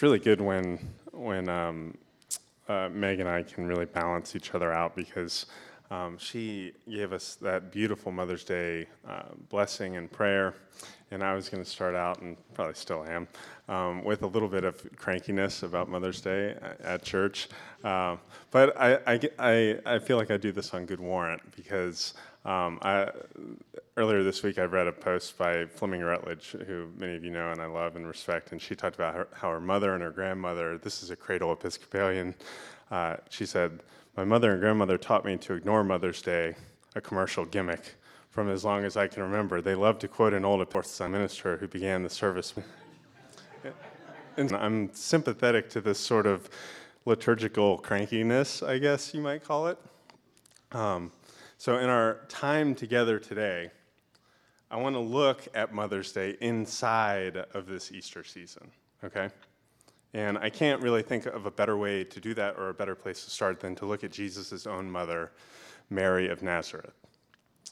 it's really good when when um, uh, Meg and I can really balance each other out because um, she gave us that beautiful Mother's Day uh, blessing and prayer, and I was going to start out, and probably still am, um, with a little bit of crankiness about Mother's Day at church. Uh, but I, I, I, I, feel like I do this on good warrant because um, I, earlier this week I read a post by Fleming Rutledge, who many of you know and I love and respect, and she talked about her, how her mother and her grandmother, this is a cradle Episcopalian, uh, she said, My mother and grandmother taught me to ignore Mother's Day, a commercial gimmick from as long as I can remember. They love to quote an old minister who began the service. and I'm sympathetic to this sort of liturgical crankiness, I guess you might call it. Um, so, in our time together today, I want to look at Mother's Day inside of this Easter season, okay? And I can't really think of a better way to do that or a better place to start than to look at Jesus' own mother, Mary of Nazareth.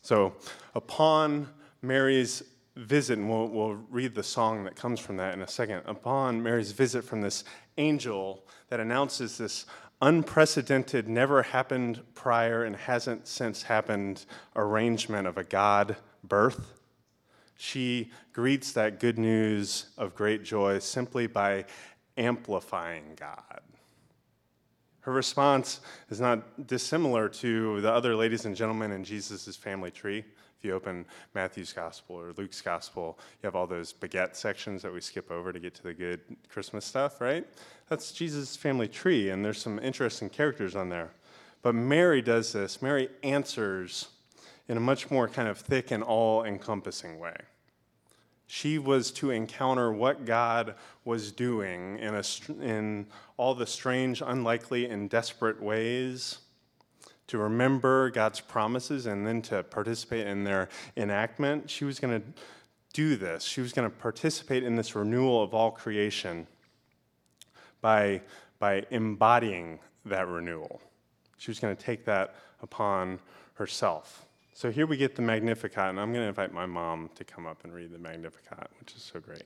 So, upon Mary's visit, and we'll, we'll read the song that comes from that in a second, upon Mary's visit from this angel that announces this unprecedented, never happened prior, and hasn't since happened arrangement of a God birth, she greets that good news of great joy simply by amplifying God. Her response is not dissimilar to the other ladies and gentlemen in Jesus' family tree. If you open Matthew's gospel or Luke's gospel, you have all those begat sections that we skip over to get to the good Christmas stuff, right? That's Jesus' family tree, and there's some interesting characters on there. But Mary does this. Mary answers in a much more kind of thick and all encompassing way. She was to encounter what God was doing in, a, in all the strange, unlikely, and desperate ways, to remember God's promises and then to participate in their enactment. She was going to do this. She was going to participate in this renewal of all creation by, by embodying that renewal. She was going to take that upon herself. So here we get the Magnificat, and I'm going to invite my mom to come up and read the Magnificat, which is so great.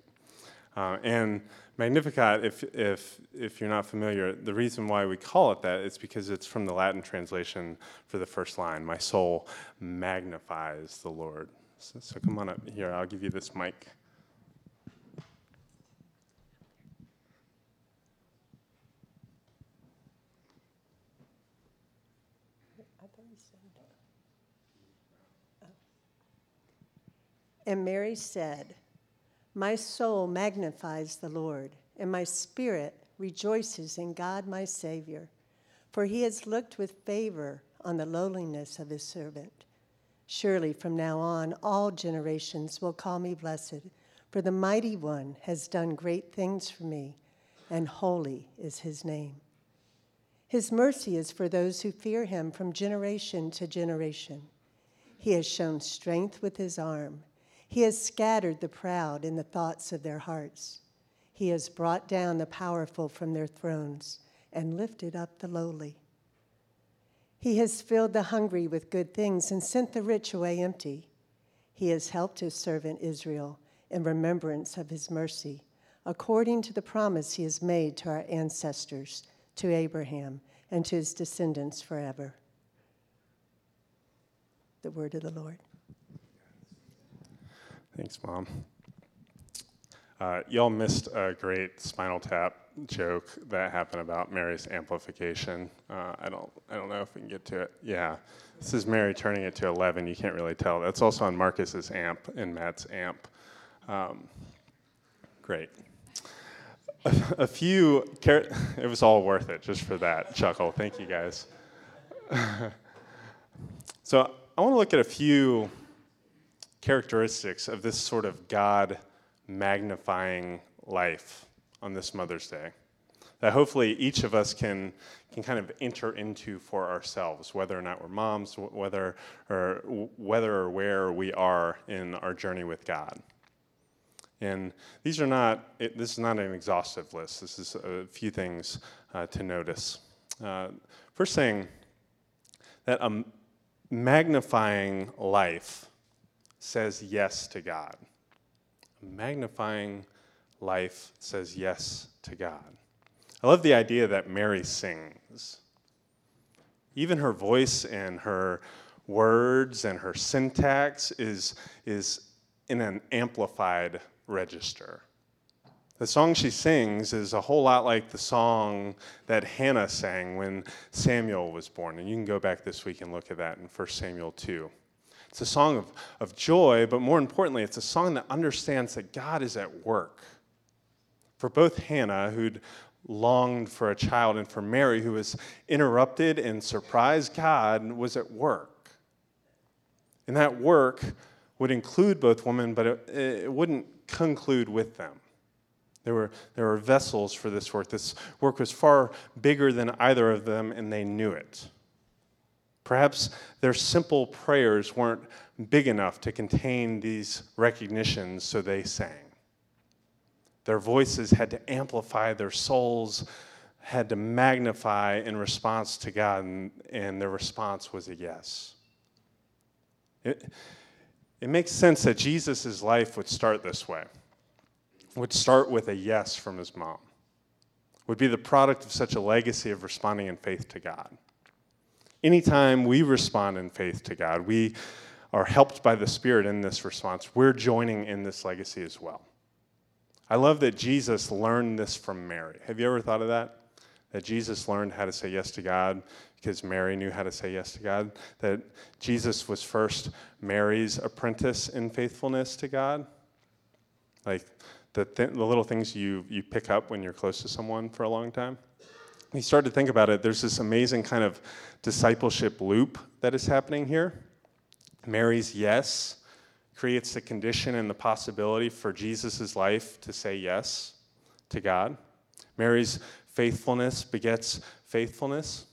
Uh, and Magnificat, if, if, if you're not familiar, the reason why we call it that is because it's from the Latin translation for the first line My soul magnifies the Lord. So, so come on up here, I'll give you this mic. And Mary said, My soul magnifies the Lord, and my spirit rejoices in God my Savior, for he has looked with favor on the lowliness of his servant. Surely from now on, all generations will call me blessed, for the mighty one has done great things for me, and holy is his name. His mercy is for those who fear him from generation to generation. He has shown strength with his arm. He has scattered the proud in the thoughts of their hearts. He has brought down the powerful from their thrones and lifted up the lowly. He has filled the hungry with good things and sent the rich away empty. He has helped his servant Israel in remembrance of his mercy, according to the promise he has made to our ancestors, to Abraham, and to his descendants forever. The word of the Lord. Thanks, Mom. Uh, y'all missed a great Spinal Tap joke that happened about Mary's amplification. Uh, I don't, I don't know if we can get to it. Yeah, this is Mary turning it to 11. You can't really tell. That's also on Marcus's amp and Matt's amp. Um, great. A, a few, car- it was all worth it just for that chuckle. Thank you guys. so I want to look at a few characteristics of this sort of God magnifying life on this Mother's Day that hopefully each of us can, can kind of enter into for ourselves, whether or not we're moms, whether or, whether or where we are in our journey with God. And these are not, it, this is not an exhaustive list. This is a few things uh, to notice. Uh, first thing, that a magnifying life says yes to God. A magnifying life says yes to God. I love the idea that Mary sings. Even her voice and her words and her syntax is, is in an amplified register. The song she sings is a whole lot like the song that Hannah sang when Samuel was born. And you can go back this week and look at that in 1 Samuel 2. It's a song of, of joy, but more importantly, it's a song that understands that God is at work. For both Hannah, who'd longed for a child, and for Mary, who was interrupted and surprised, God was at work. And that work would include both women, but it, it wouldn't conclude with them. There were, there were vessels for this work. This work was far bigger than either of them, and they knew it. Perhaps their simple prayers weren't big enough to contain these recognitions, so they sang. Their voices had to amplify, their souls had to magnify in response to God, and, and their response was a yes. It, it makes sense that Jesus' life would start this way, would start with a yes from his mom, would be the product of such a legacy of responding in faith to God. Anytime we respond in faith to God, we are helped by the Spirit in this response. We're joining in this legacy as well. I love that Jesus learned this from Mary. Have you ever thought of that? That Jesus learned how to say yes to God because Mary knew how to say yes to God? That Jesus was first Mary's apprentice in faithfulness to God? Like the, th- the little things you, you pick up when you're close to someone for a long time? We start to think about it, there's this amazing kind of discipleship loop that is happening here. Mary's yes creates the condition and the possibility for Jesus' life to say yes to God. Mary's faithfulness begets faithfulness.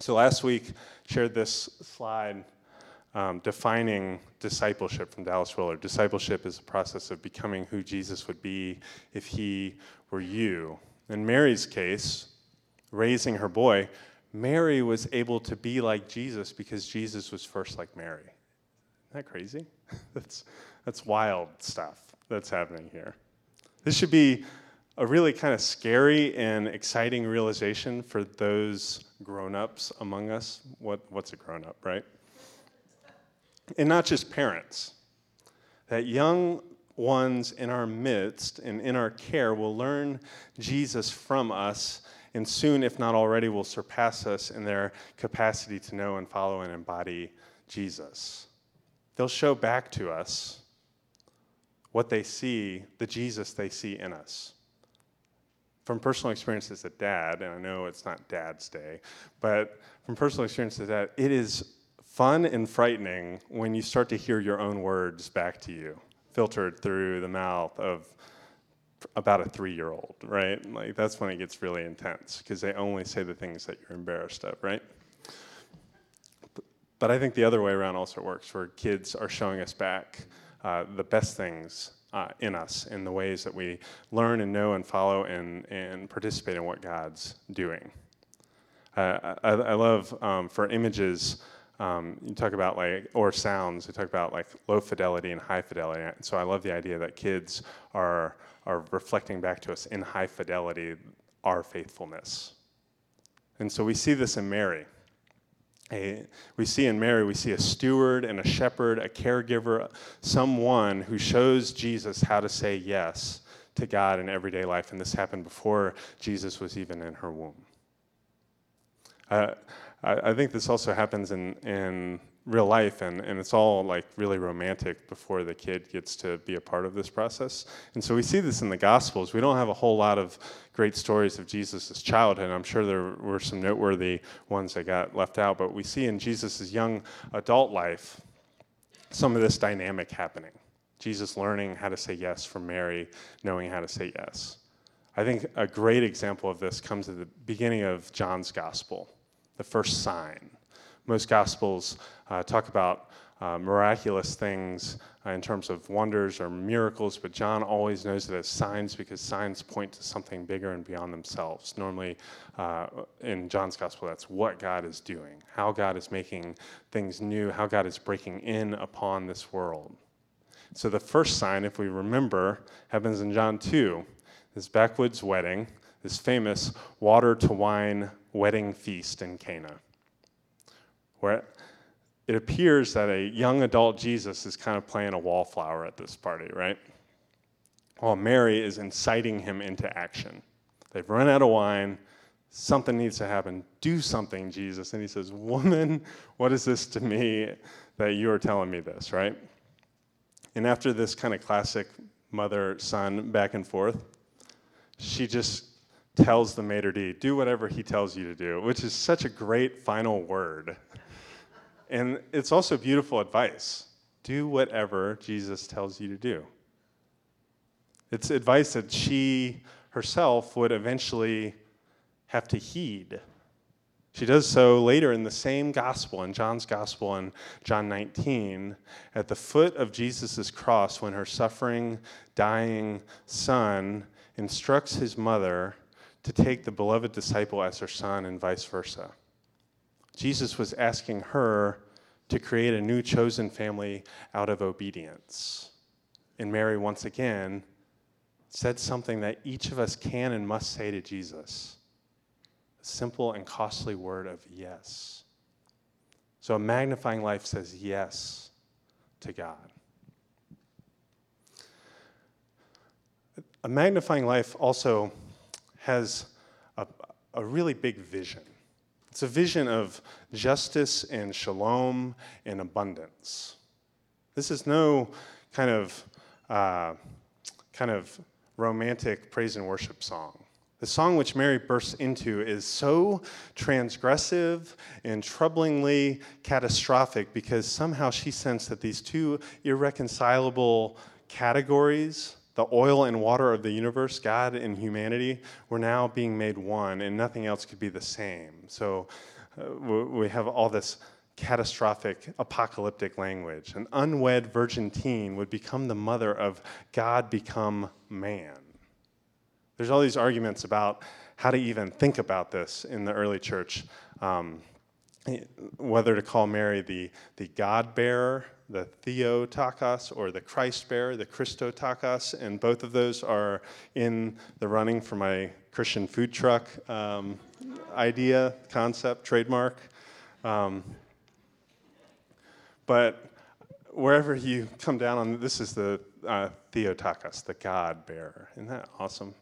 So last week, shared this slide um, defining discipleship from Dallas Willard. Discipleship is a process of becoming who Jesus would be if he were you. In Mary's case, raising her boy, Mary was able to be like Jesus because Jesus was first like Mary. Isn't that crazy? that's, that's wild stuff that's happening here. This should be a really kind of scary and exciting realization for those grown ups among us. What, what's a grown up, right? And not just parents. That young ones in our midst and in our care will learn Jesus from us and soon, if not already, will surpass us in their capacity to know and follow and embody Jesus. They'll show back to us what they see, the Jesus they see in us. From personal experience as a dad, and I know it's not Dad's Day, but from personal experience as a dad, it is fun and frightening when you start to hear your own words back to you, filtered through the mouth of about a three year old, right? Like that's when it gets really intense because they only say the things that you're embarrassed of, right? But I think the other way around also works, where kids are showing us back uh, the best things uh, in us, in the ways that we learn and know and follow and, and participate in what God's doing. Uh, I, I, love um, for images um, you talk about like, or sounds, you talk about like low fidelity and high fidelity. and So I love the idea that kids are, are reflecting back to us in high fidelity our faithfulness. And so we see this in Mary. A, we see in Mary, we see a steward and a shepherd, a caregiver, someone who shows Jesus how to say yes to God in everyday life. And this happened before Jesus was even in her womb. Uh, I, I, think this also happens in, in real life, and, and it's all like really romantic before the kid gets to be a part of this process. And so we see this in the Gospels. We don't have a whole lot of great stories of Jesus' childhood. I'm sure there were some noteworthy ones that got left out, but we see in Jesus' young adult life some of this dynamic happening. Jesus learning how to say yes from Mary, knowing how to say yes. I think a great example of this comes at the beginning of John's Gospel the first sign. Most Gospels uh, talk about uh, miraculous things uh, in terms of wonders or miracles, but John always knows it as signs because signs point to something bigger and beyond themselves. Normally, uh, in John's Gospel, that's what God is doing, how God is making things new, how God is breaking in upon this world. So the first sign, if we remember, happens in John 2, this backwoods wedding, this famous water to wine wedding feast in Cana, where it appears that a young adult Jesus is kind of playing a wallflower at this party, right? While Mary is inciting him into action. They've run out of wine. Something needs to happen. Do something, Jesus. And he says, Woman, what is this to me that you are telling me this, right? And after this kind of classic mother son back and forth, she just tells the maitre d' do whatever he tells you to do, which is such a great final word. And it's also beautiful advice. Do whatever Jesus tells you to do. It's advice that she herself would eventually have to heed. She does so later in the same gospel, in John's gospel in John 19, at the foot of Jesus' cross, when her suffering, dying son instructs his mother to take the beloved disciple as her son and vice versa. Jesus was asking her to create a new chosen family out of obedience. And Mary, once again, said something that each of us can and must say to Jesus a simple and costly word of yes. So a magnifying life says yes to God. A magnifying life also has a, a really big vision. It's a vision of justice and shalom and abundance. This is no kind of uh, kind of romantic praise and worship song. The song which Mary bursts into is so transgressive and troublingly catastrophic because somehow she sensed that these two irreconcilable categories, the oil and water of the universe, God and humanity, were now being made one, and nothing else could be the same. So uh, we have all this catastrophic apocalyptic language. An unwed virgin teen would become the mother of God become man. There's all these arguments about how to even think about this in the early church. Um, whether to call Mary the, the God bearer, the Theotokos, or the Christ bearer, the Christotokos, and both of those are in the running for my Christian food truck um, idea, concept, trademark. Um, but wherever you come down on, this is the uh, the God bearer. Isn't that awesome?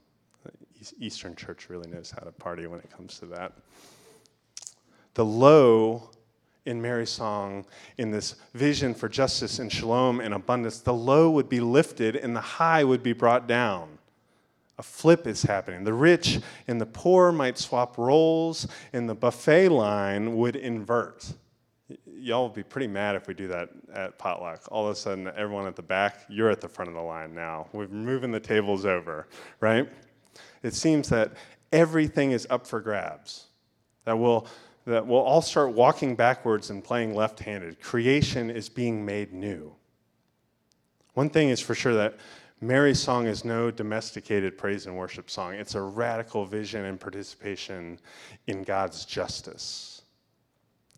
The Eastern Church really knows how to party when it comes to that. The low in Mary's song, in this vision for justice and shalom and abundance, the low would be lifted and the high would be brought down. A flip is happening. The rich and the poor might swap roles, and the buffet line would invert y'all will be pretty mad if we do that at potluck. All of a sudden, everyone at the back, you're at the front of the line now. We're moving the tables over, right? It seems that everything is up for grabs. That we'll, that we'll all start walking backwards and playing left handed. Creation is being made new. One thing is for sure that Mary's song is no domesticated praise and worship song. It's a radical vision and participation in God's justice.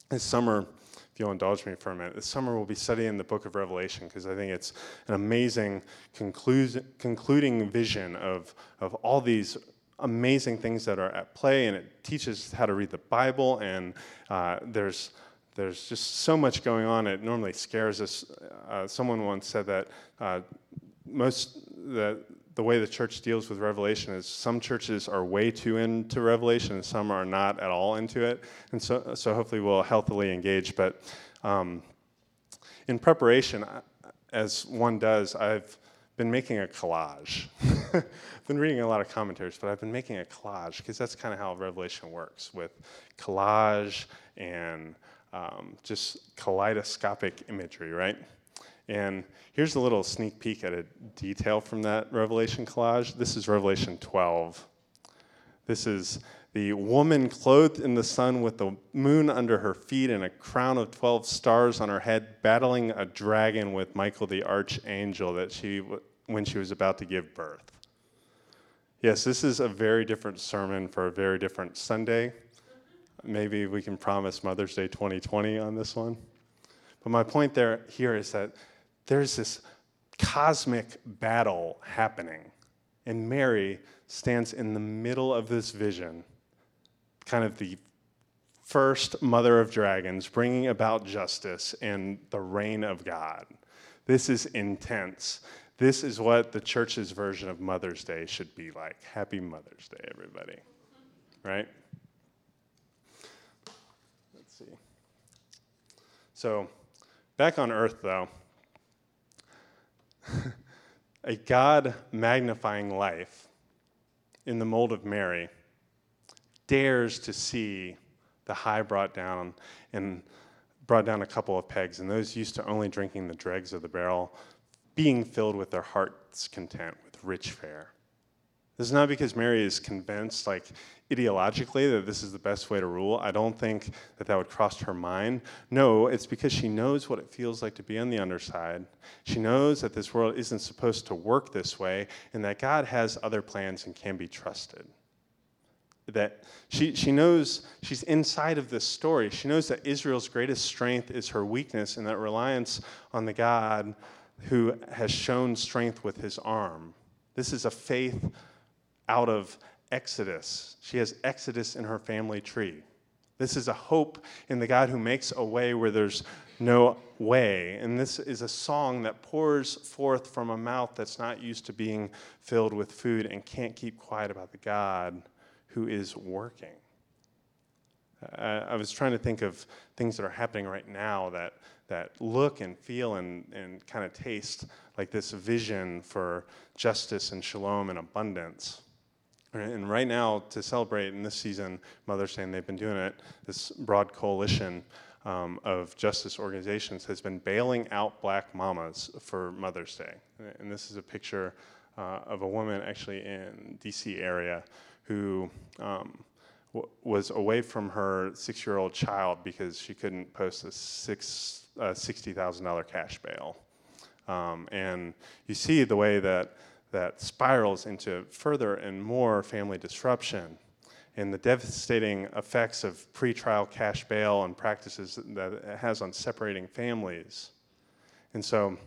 This summer, if you'll indulge me for a minute, this summer we'll be studying the book of Revelation because I think it's an amazing concluding vision of, of all these amazing things that are at play, and it teaches how to read the Bible, and uh, there's there's just so much going on. It normally scares us. Uh, someone once said that uh, most that the way the church deals with Revelation is some churches are way too into Revelation and some are not at all into it. And so, so hopefully we'll healthily engage. But um, in preparation, as one does, I've been making a collage. I've been reading a lot of commentaries, but I've been making a collage because that's kind of how Revelation works with collage and um, just kaleidoscopic imagery, right? And here's a little sneak peek at a detail from that Revelation collage. This is Revelation 12. This is the woman clothed in the sun with the moon under her feet and a crown of 12 stars on her head, battling a dragon with Michael the archangel that she when she was about to give birth. Yes, this is a very different sermon for a very different Sunday. Maybe we can promise Mother's Day 2020 on this one. But my point there here is that there's this cosmic battle happening. And Mary stands in the middle of this vision, kind of the first mother of dragons, bringing about justice and the reign of God. This is intense. This is what the church's version of Mother's Day should be like. Happy Mother's Day, everybody. Right? Let's see. So, back on earth, though, a God magnifying life in the mold of Mary dares to see the high brought down and brought down a couple of pegs, and those used to only drinking the dregs of the barrel, being filled with their heart's content with rich fare. This is not because Mary is convinced, like ideologically, that this is the best way to rule. I don't think that that would cross her mind. No, it's because she knows what it feels like to be on the underside. She knows that this world isn't supposed to work this way and that God has other plans and can be trusted that she, she knows she's inside of this story. She knows that Israel's greatest strength is her weakness and that reliance on the God who has shown strength with his arm. This is a faith out of Exodus. She has Exodus in her family tree. This is a hope in the God who makes a way where there's no way. And this is a song that pours forth from a mouth that's not used to being filled with food and can't keep quiet about the God who is working. I was trying to think of things that are happening right now that, that look and feel and, and kind of taste like this vision for justice and shalom and abundance. And right now, to celebrate in this season Mother's Day, and they've been doing it, this broad coalition um, of justice organizations has been bailing out black mamas for Mother's Day. And this is a picture uh, of a woman actually in DC area who um, was away from her six year old child because she couldn't post a six, uh, $60,000 cash bail. Um, and you see the way that that spirals into further and more family disruption and the devastating effects of pretrial cash bail and practices that it has on separating families. And so,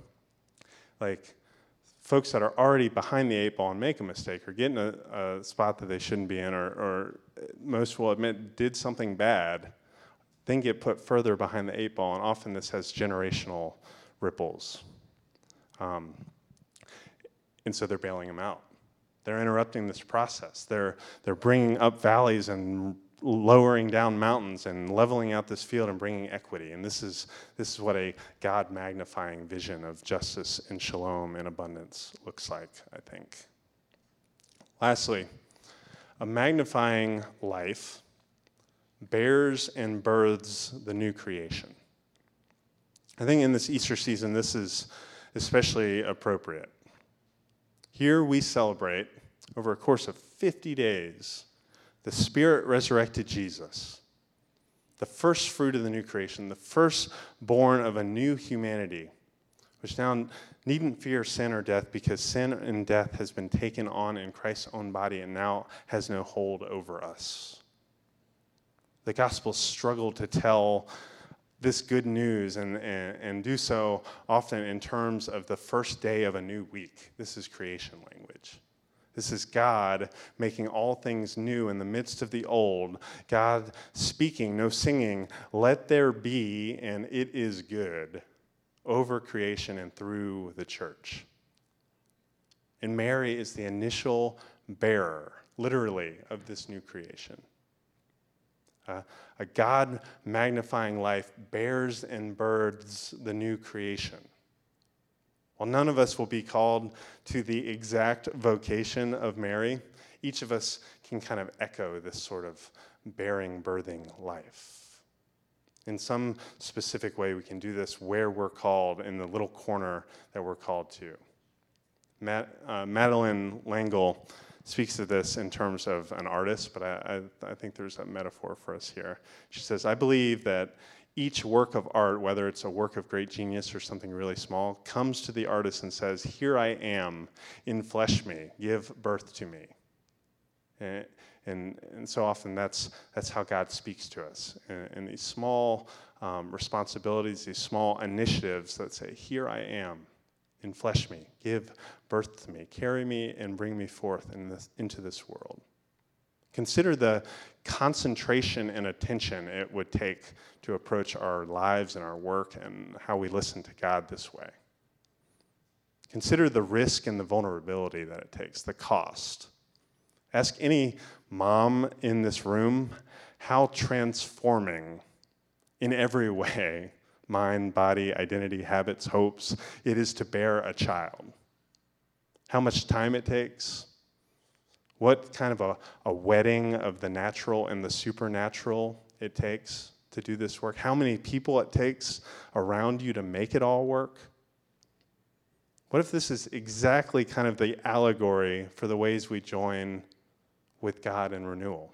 like, folks that are already behind the eight ball and make a mistake or get in a, a spot that they shouldn't be in, or, or, most will admit did something bad, then get put further behind the eight ball, and often this has generational ripples. Um, and so they're bailing them out. They're interrupting this process. They're, they're bringing up valleys and lowering down mountains and leveling out this field and bringing equity. And this is, this is what a God magnifying vision of justice and shalom and abundance looks like, I think. Lastly, a magnifying life bears and births the new creation. I think in this Easter season, this is especially appropriate. Here we celebrate, over a course of 50 days, the Spirit resurrected Jesus, the first fruit of the new creation, the firstborn of a new humanity, which now needn't fear sin or death because sin and death has been taken on in Christ's own body and now has no hold over us. The gospel struggled to tell this good news and, and, and, do so often in terms of the first day of a new week. This is creation language. This is God making all things new in the midst of the old. God speaking, no singing, let there be, and it is good over creation and through the church. And Mary is the initial bearer, literally, of this new creation. Uh, a God magnifying life bears and births the new creation. While none of us will be called to the exact vocation of Mary, each of us can kind of echo this sort of bearing, birthing life. In some specific way, we can do this where we're called in the little corner that we're called to. Matt, uh, Madeleine L'Engle speaks of this in terms of an artist, but I, I, I think there's a metaphor for us here. She says, I believe that each work of art, whether it's a work of great genius or something really small, comes to the artist and says, Here I am, inflesh me, give birth to me. And, and, and so often that's, that's how God speaks to us. And, and these small um, responsibilities, these small initiatives that say, Here I am, enflesh me, give birth to me, carry me, and bring me forth in this, into this world. Consider the concentration and attention it would take to approach our lives and our work and how we listen to God this way. Consider the risk and the vulnerability that it takes, the cost. Ask any mom in this room how transforming in every way mind, body, identity, habits, hopes it is to bear a child. How much time it takes. What kind of a, a wedding of the natural and the supernatural it takes to do this work. How many people it takes around you to make it all work. What if this is exactly kind of the allegory for the ways we join with God and renewal?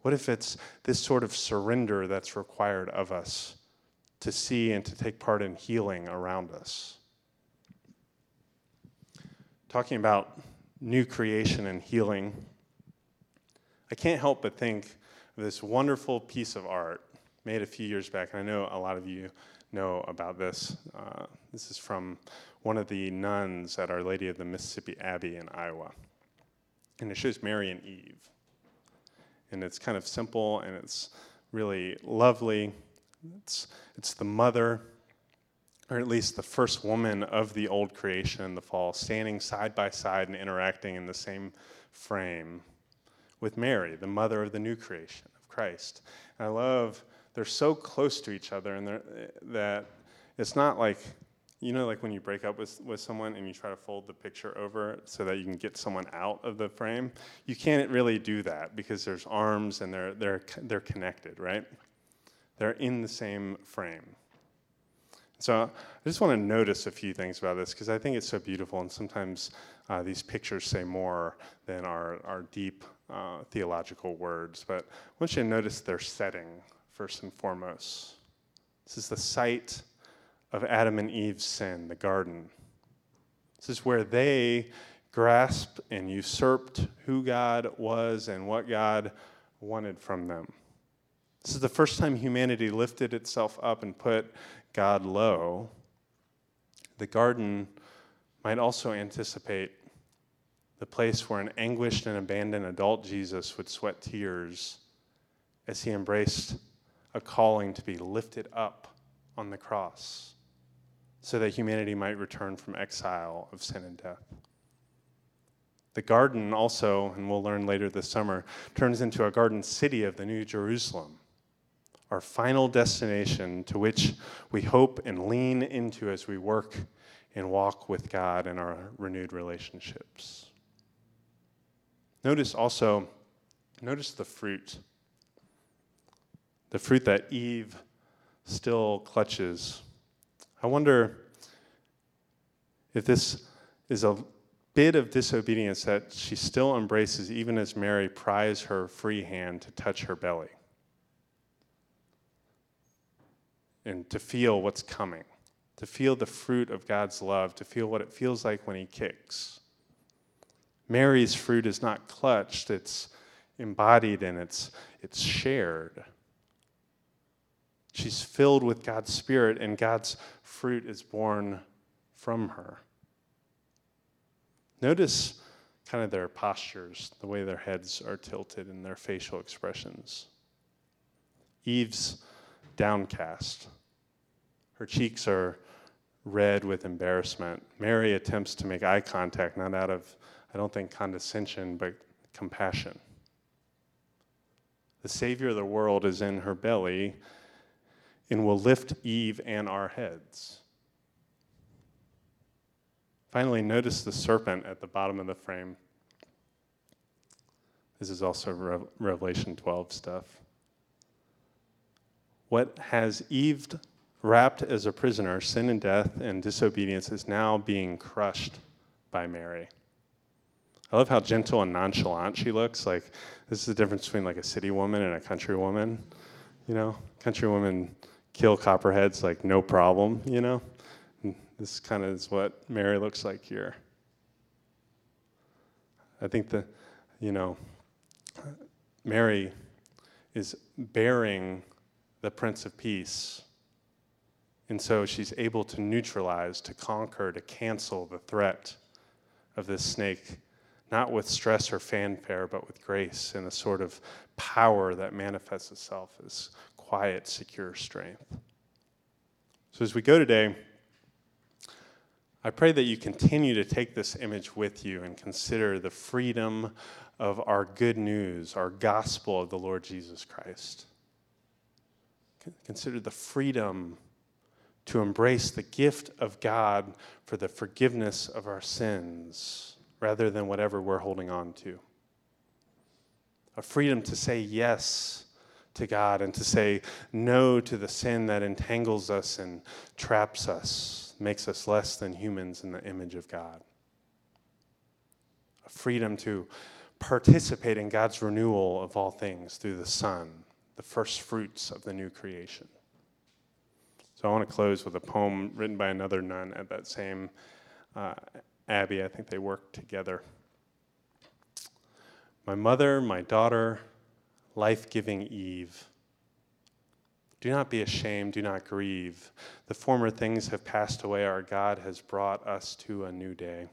What if it's this sort of surrender that's required of us to see and to take part in healing around us? Talking about new creation and healing, I can't help but think of this wonderful piece of art made a few years back. And I know a lot of you know about this. Uh, this is from one of the nuns at Our Lady of the Mississippi Abbey in Iowa. And it shows Mary and Eve. And it's kind of simple and it's really lovely. It's, it's the mother, or at least the first woman of the old creation in the fall, standing side by side and interacting in the same frame with Mary, the mother of the new creation of Christ. And I love they're so close to each other, and that it's not like you know, like when you break up with, with someone and you try to fold the picture over so that you can get someone out of the frame, you can't really do that because there's arms and they're, they're, they're connected, right? They're in the same frame. So I just want to notice a few things about this because I think it's so beautiful, and sometimes uh, these pictures say more than our, our deep uh, theological words. But I want you to notice their setting first and foremost. This is the site of Adam and Eve's sin, the garden. This is where they grasped and usurped who God was and what God wanted from them. This is the first time humanity lifted itself up and put God low. The garden might also anticipate the place where an anguished and abandoned adult Jesus would sweat tears as he embraced a calling to be lifted up on the cross so that humanity might return from exile of sin and death. The garden also, and we'll learn later this summer, turns into a garden city of the New Jerusalem, our final destination to which we hope and lean into as we work and walk with God in our renewed relationships. Notice also, notice the fruit. The fruit that Eve still clutches I wonder if this is a bit of disobedience that she still embraces, even as Mary pries her free hand to touch her belly and to feel what's coming, to feel the fruit of God's love, to feel what it feels like when He kicks. Mary's fruit is not clutched, it's embodied and it's, it's shared. She's filled with God's Spirit, and God's fruit is born from her. Notice kind of their postures, the way their heads are tilted and their facial expressions. Eve's downcast. Her cheeks are red with embarrassment. Mary attempts to make eye contact, not out of, I don't think, condescension, but compassion. The Savior of the world is in her belly, and will lift Eve and our heads. Finally, notice the serpent at the bottom of the frame. This is also Revelation 12 stuff. What has Eve wrapped as a prisoner, sin and death and disobedience, is now being crushed by Mary. I love how gentle and nonchalant she looks. Like, this is the difference between like a city woman and a country woman. You know, country woman kill copperheads like no problem, you know? And this kind of is what Mary looks like here. I think that, you know, Mary is bearing the Prince of Peace And so she's able to neutralize, to conquer, to cancel the threat of this snake, not with stress or fanfare, but with grace and a sort of power that manifests itself as quiet, secure strength. So as we go today, I pray that you continue to take this image with you and consider the freedom of our good news, our gospel of the Lord Jesus Christ. Consider the freedom to embrace the gift of God for the forgiveness of our sins rather than whatever we're holding on to. A freedom to say yes to God and to say no to the sin that entangles us and traps us, makes us less than humans in the image of God. A freedom to participate in God's renewal of all things through the Son, the first fruits of the new creation. So I want to close with a poem written by another nun at that same uh, abbey. I think they worked together. My mother, my daughter, life giving Eve. Do not be ashamed, do not grieve. The former things have passed away. Our God has brought us to a new day.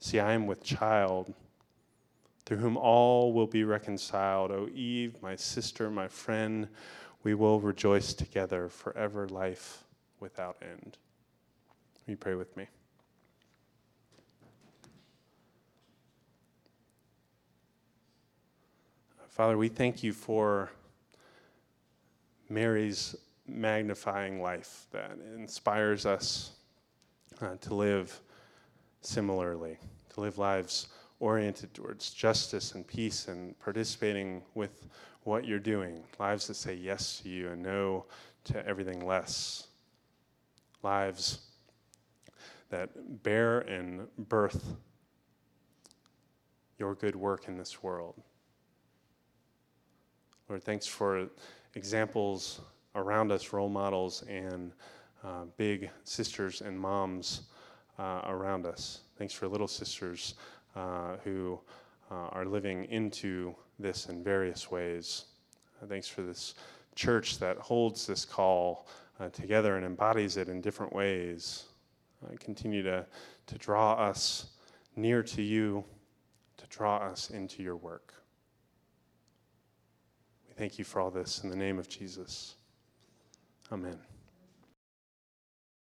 See, I am with child, through whom all will be reconciled. O Eve, my sister, my friend, we will rejoice together forever, life without end. You pray with me? Father, we thank you for Mary's magnifying life that inspires us uh, to live similarly, to live lives oriented towards justice and peace and participating with what you're doing, lives that say yes to you and no to everything less, lives that bear and birth your good work in this world. Lord, thanks for examples around us, role models, and uh, big sisters and moms uh, around us. Thanks for little sisters uh, who uh, are living into this in various ways. Uh, thanks for this church that holds this call uh, together and embodies it in different ways. continue to, to draw us near to you, to draw us into your work. Thank you for all this in the name of Jesus. Amen.